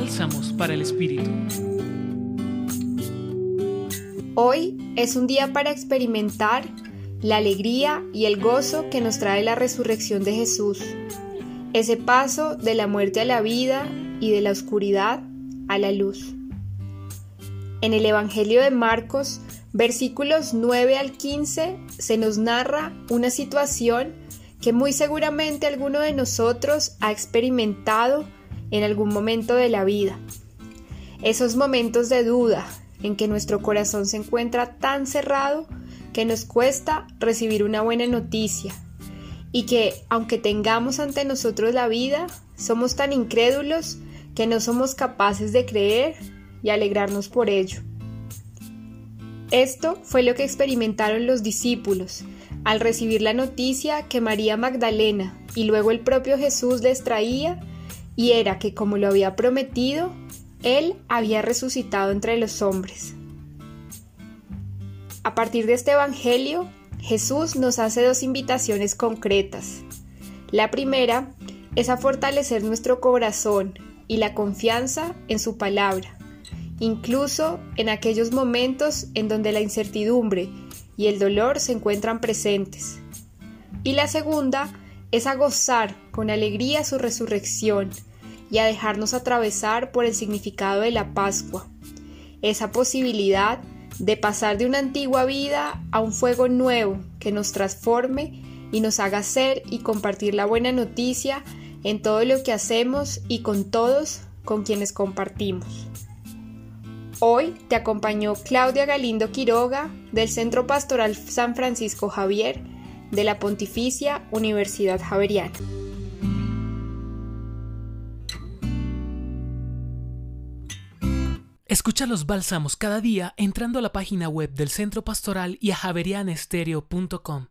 Bálsamos para el Espíritu. Hoy es un día para experimentar la alegría y el gozo que nos trae la resurrección de Jesús, ese paso de la muerte a la vida y de la oscuridad a la luz. En el Evangelio de Marcos, versículos 9 al 15, se nos narra una situación que muy seguramente alguno de nosotros ha experimentado en algún momento de la vida. Esos momentos de duda en que nuestro corazón se encuentra tan cerrado que nos cuesta recibir una buena noticia y que aunque tengamos ante nosotros la vida, somos tan incrédulos que no somos capaces de creer y alegrarnos por ello. Esto fue lo que experimentaron los discípulos al recibir la noticia que María Magdalena y luego el propio Jesús les traía y era que como lo había prometido, Él había resucitado entre los hombres. A partir de este Evangelio, Jesús nos hace dos invitaciones concretas. La primera es a fortalecer nuestro corazón y la confianza en su palabra, incluso en aquellos momentos en donde la incertidumbre y el dolor se encuentran presentes. Y la segunda es a gozar con alegría su resurrección y a dejarnos atravesar por el significado de la Pascua, esa posibilidad de pasar de una antigua vida a un fuego nuevo que nos transforme y nos haga ser y compartir la buena noticia en todo lo que hacemos y con todos con quienes compartimos. Hoy te acompañó Claudia Galindo Quiroga del Centro Pastoral San Francisco Javier de la Pontificia Universidad Javeriana. Escucha los bálsamos cada día entrando a la página web del Centro Pastoral y a javerianestereo.com.